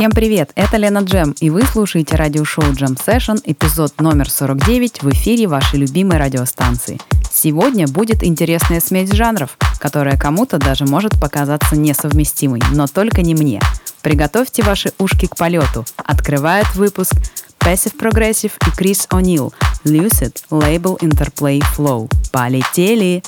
Всем привет, это Лена Джем, и вы слушаете радиошоу Jam Session, эпизод номер 49 в эфире вашей любимой радиостанции. Сегодня будет интересная смесь жанров, которая кому-то даже может показаться несовместимой, но только не мне. Приготовьте ваши ушки к полету. Открывает выпуск Passive Progressive и Крис О'Нил, Lucid, Label Interplay Flow. Полетели!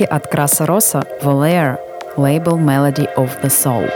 органики от Краса Роса Volair, лейбл Melody of the Soul.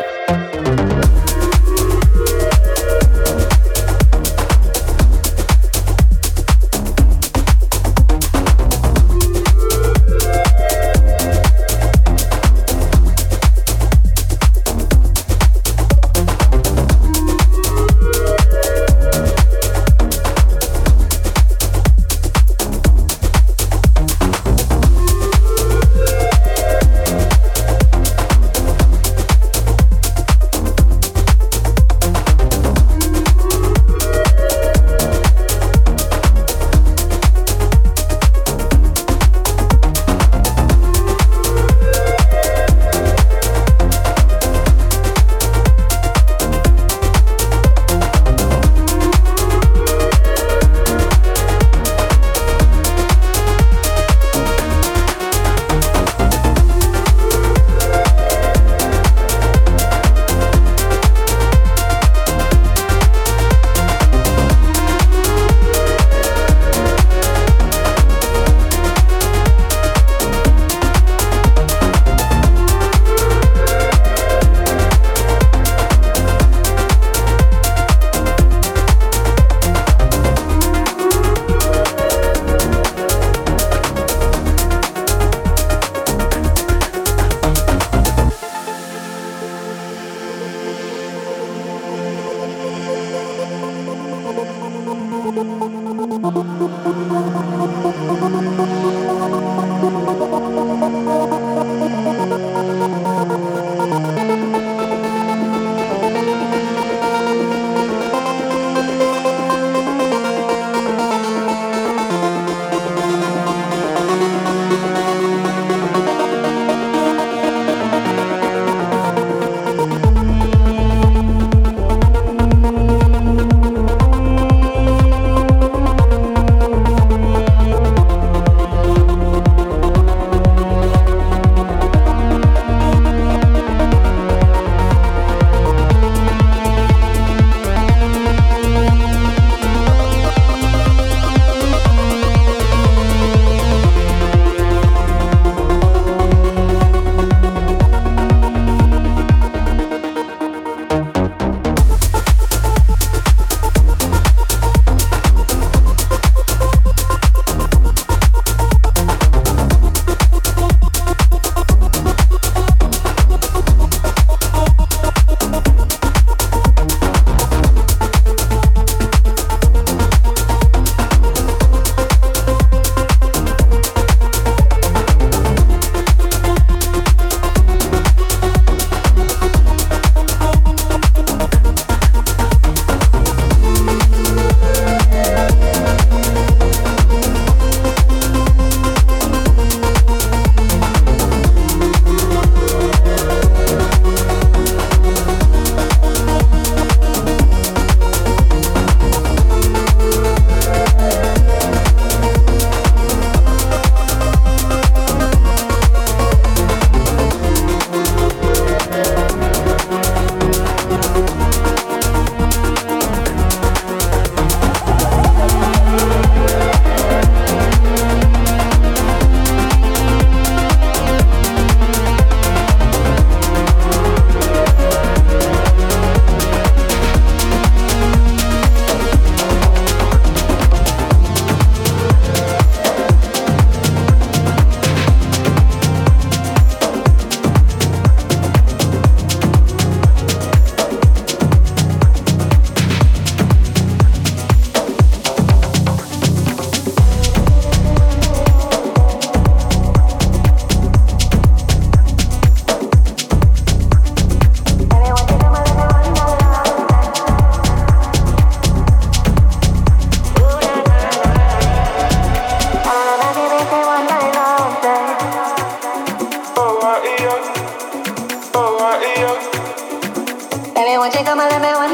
Pégame, me voy.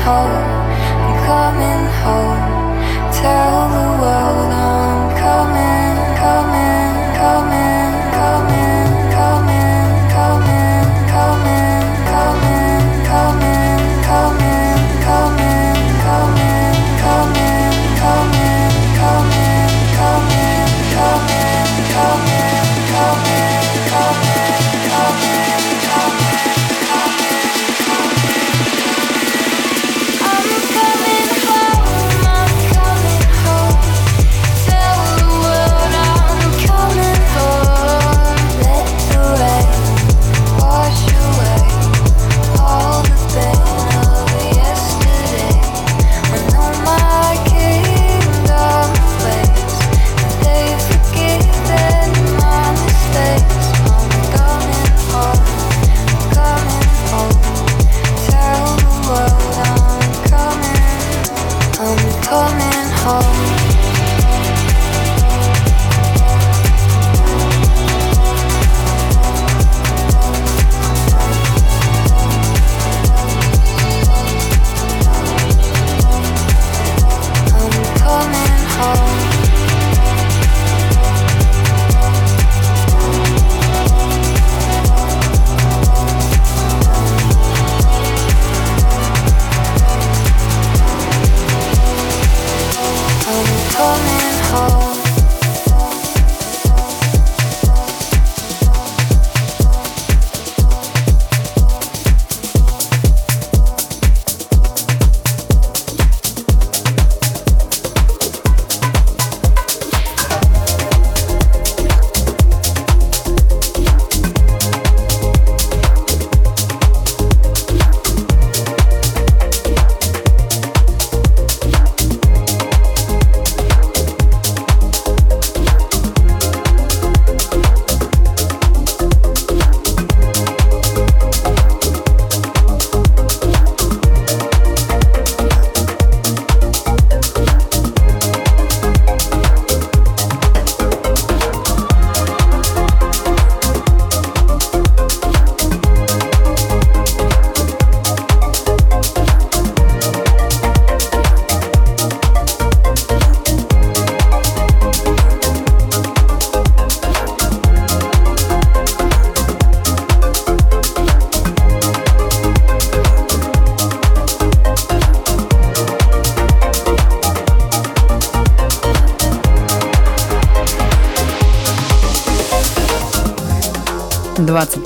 hold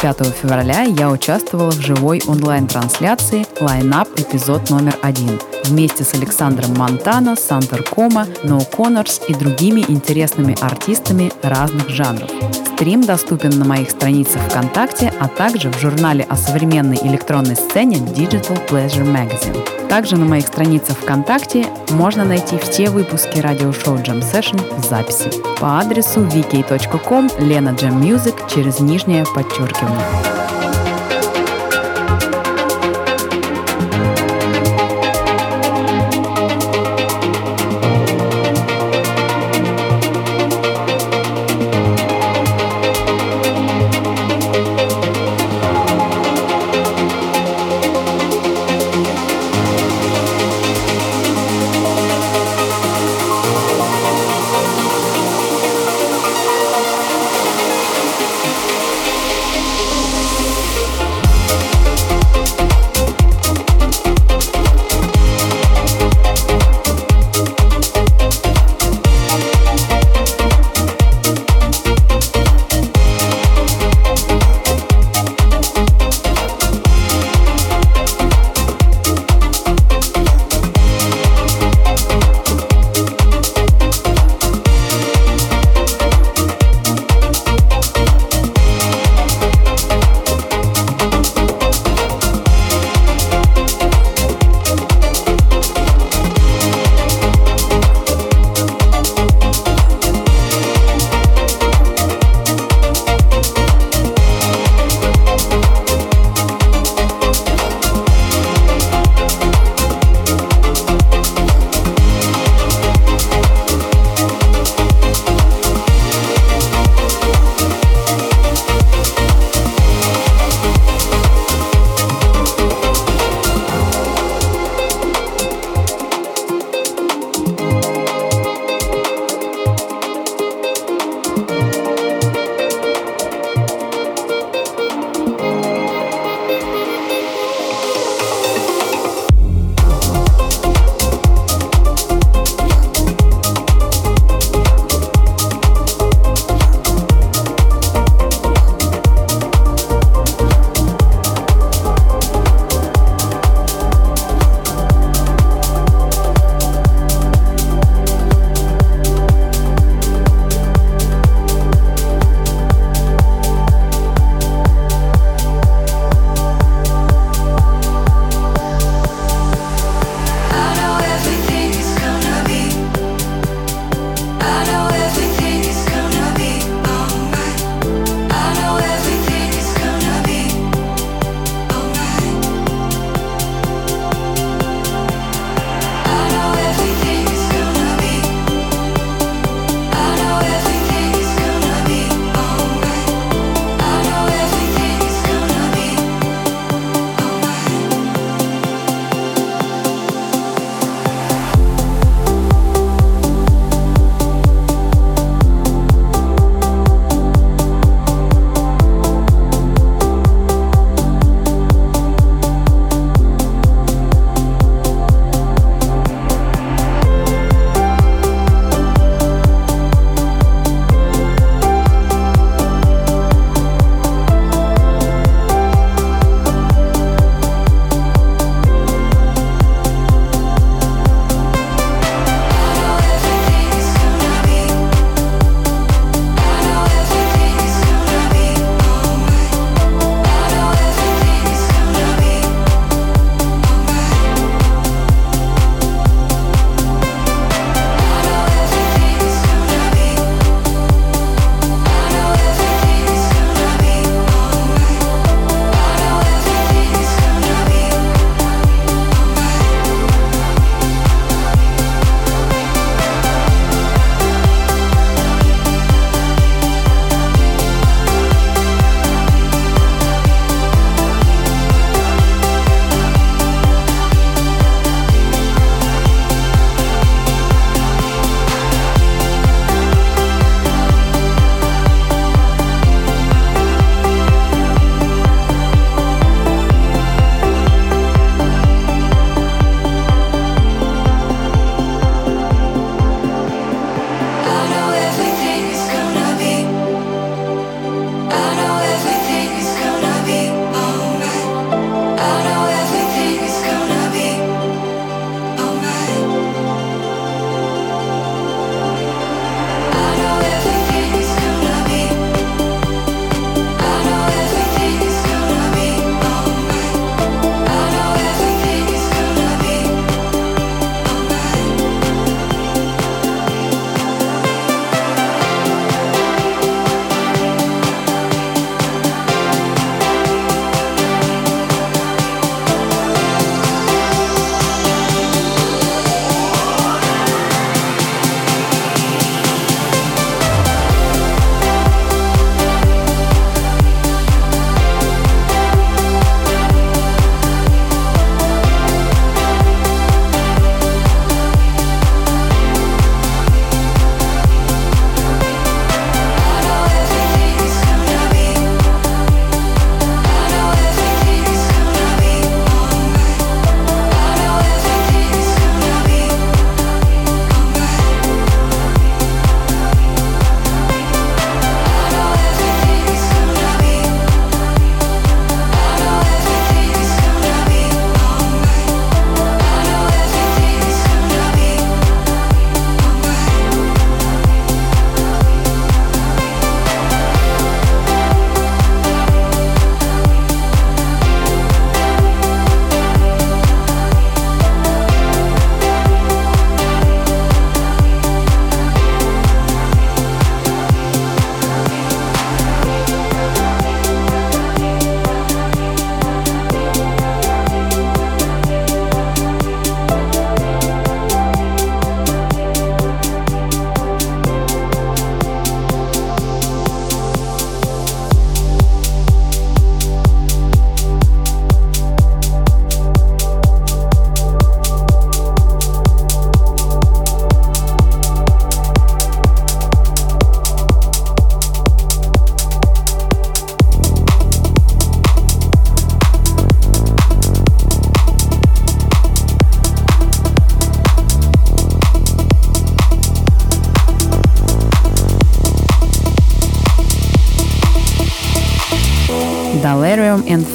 25 февраля я участвовала в живой онлайн-трансляции «Лайнап. Эпизод номер один» вместе с Александром Монтано, Сантер Кома, No Connors и другими интересными артистами разных жанров. Стрим доступен на моих страницах ВКонтакте, а также в журнале о современной электронной сцене Digital Pleasure Magazine. Также на моих страницах ВКонтакте можно найти все выпуски радиошоу Jam Session в записи по адресу vk.com Lena Jam Music через нижнее подчеркивание.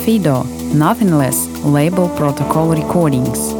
Fido, Nothing Less, label Protocol Recordings.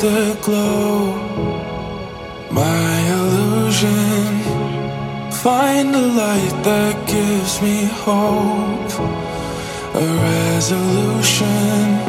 The glow, My illusion. Find a light that gives me hope. A resolution.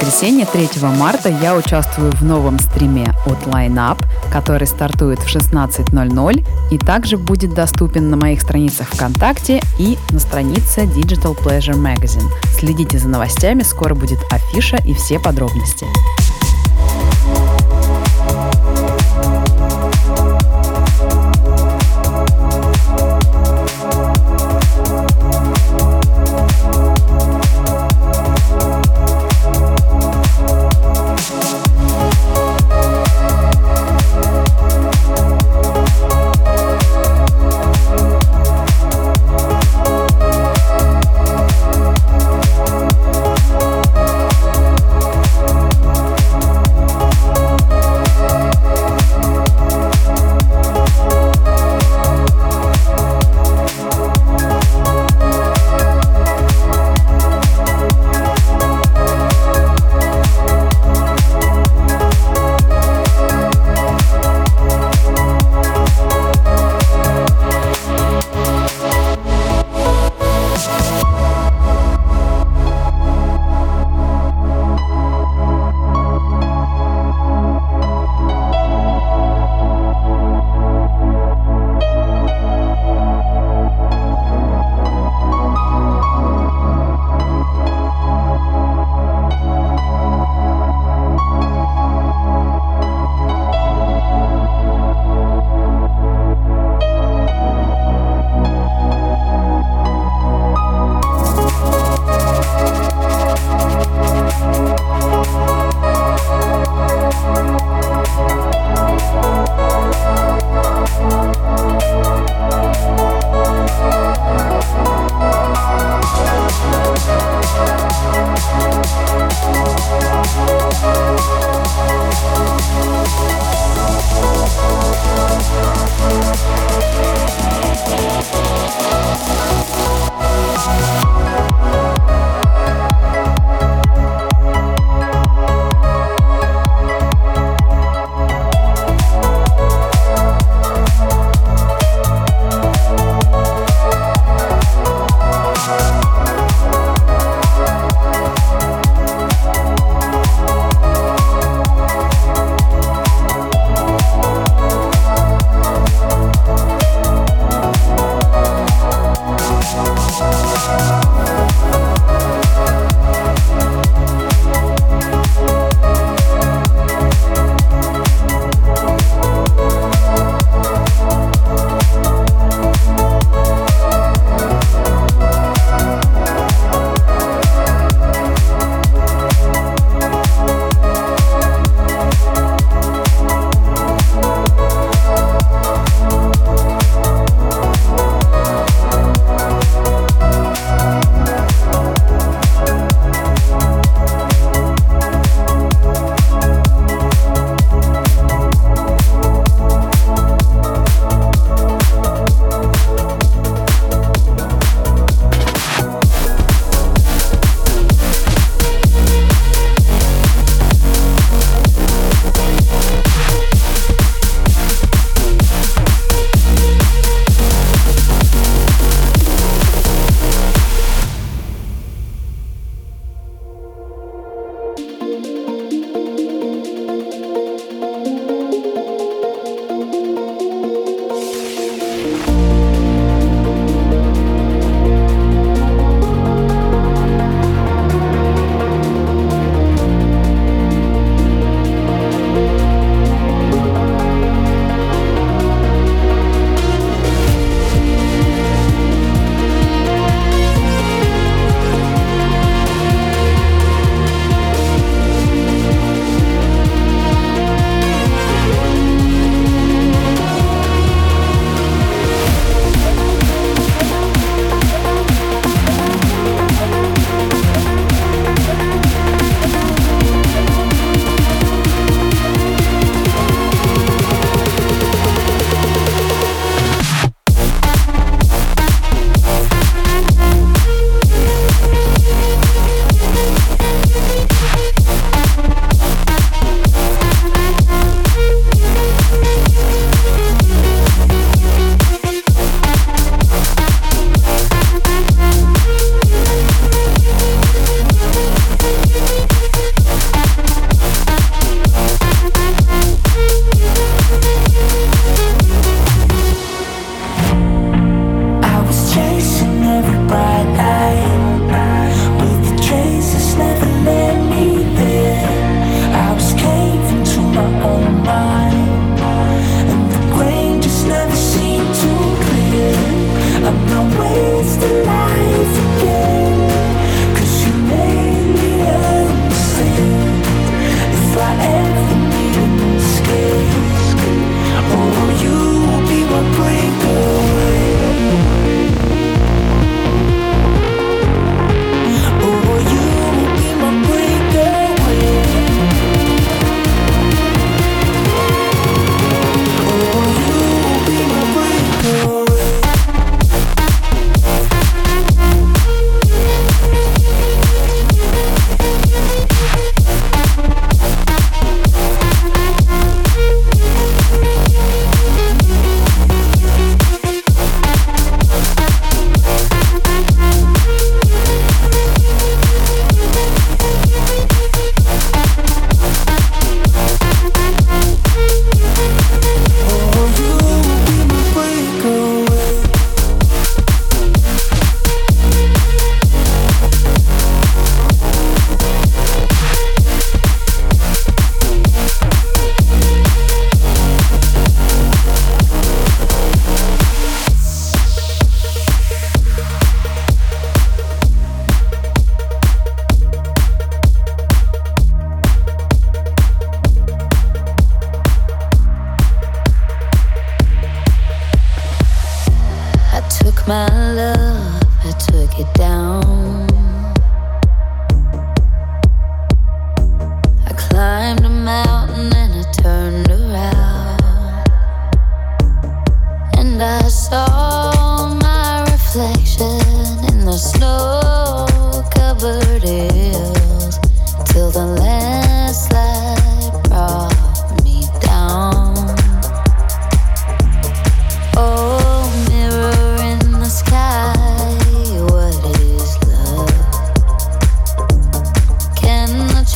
Воскресенье, 3 марта, я участвую в новом стриме от Line Up, который стартует в 16.00 и также будет доступен на моих страницах ВКонтакте и на странице Digital Pleasure Magazine. Следите за новостями, скоро будет афиша и все подробности.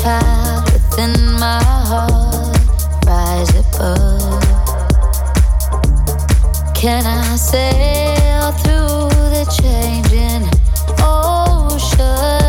within my heart rise above. Can I sail through the changing ocean?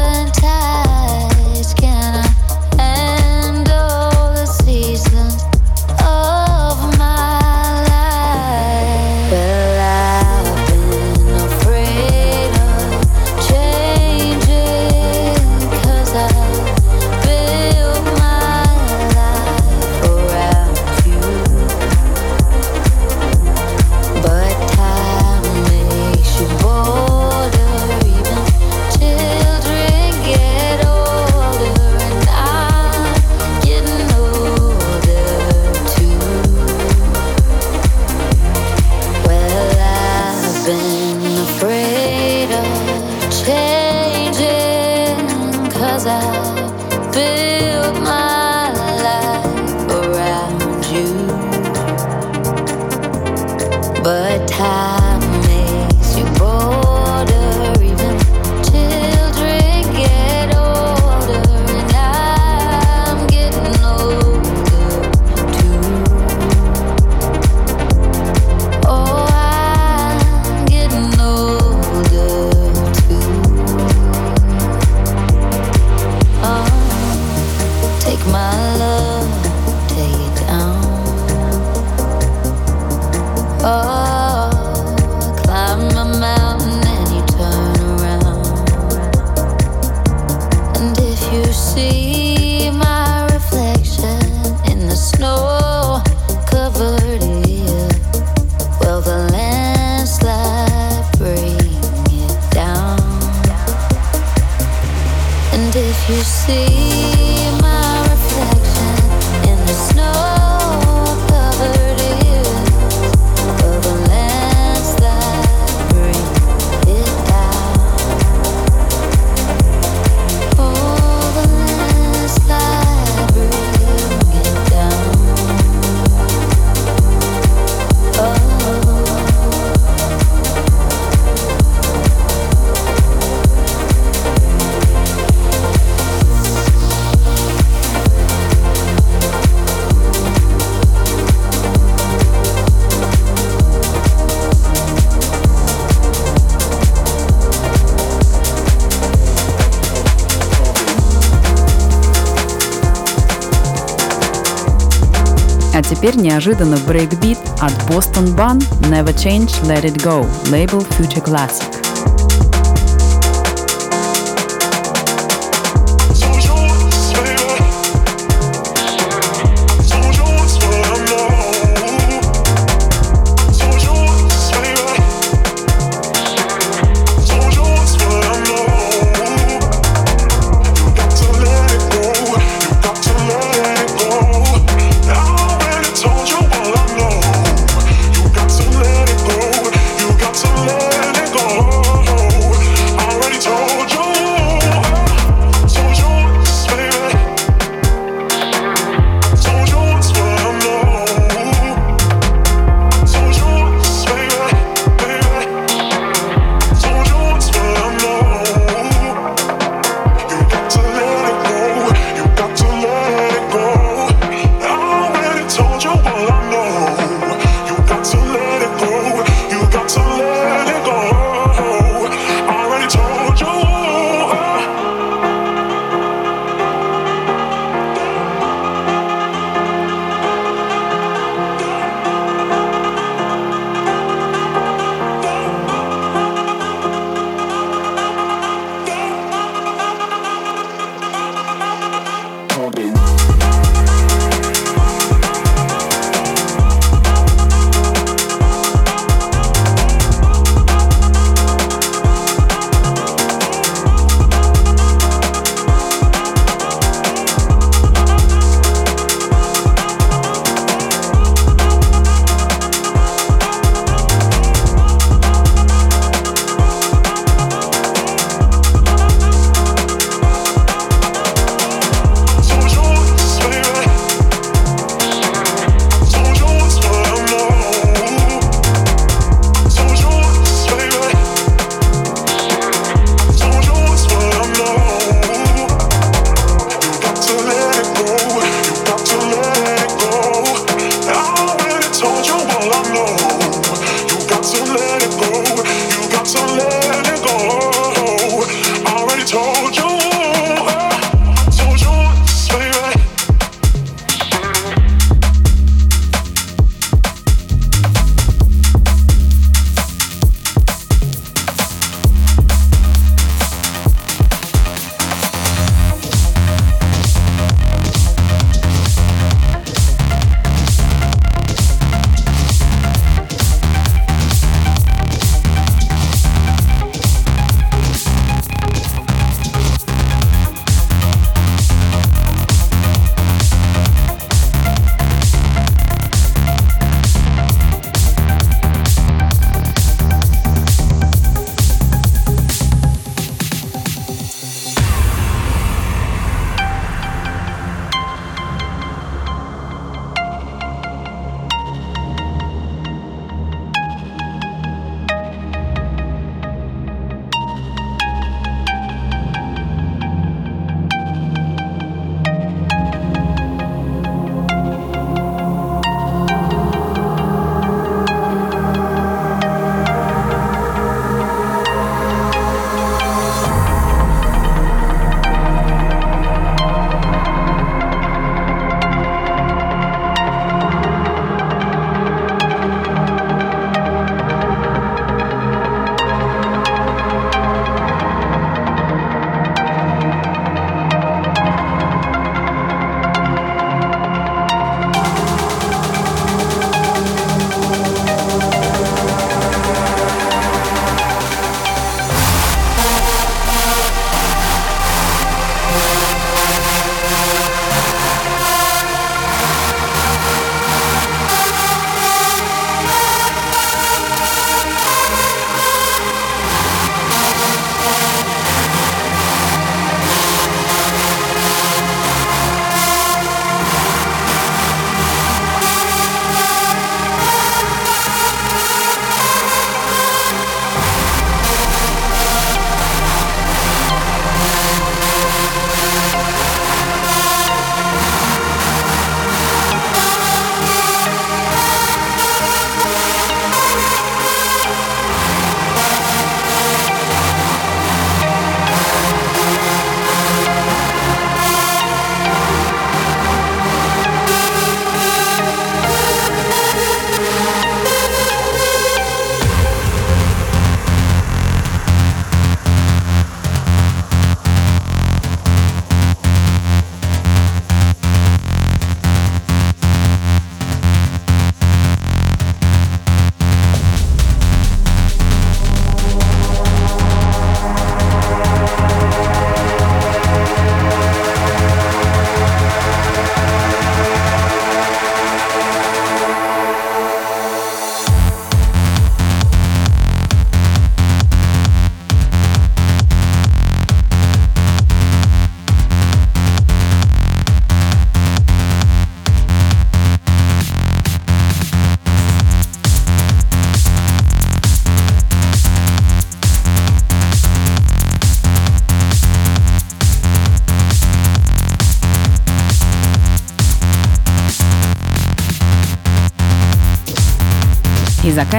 теперь неожиданно брейкбит от Boston Bun Never Change, Let It Go, лейбл Future Classic.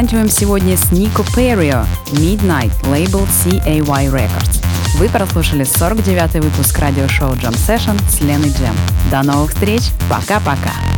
Заканчиваем сегодня с Нико Перио Midnight, лейбл CAY Records. Вы прослушали 49-й выпуск радиошоу Jam Session с Леной Джем. До новых встреч, пока-пока!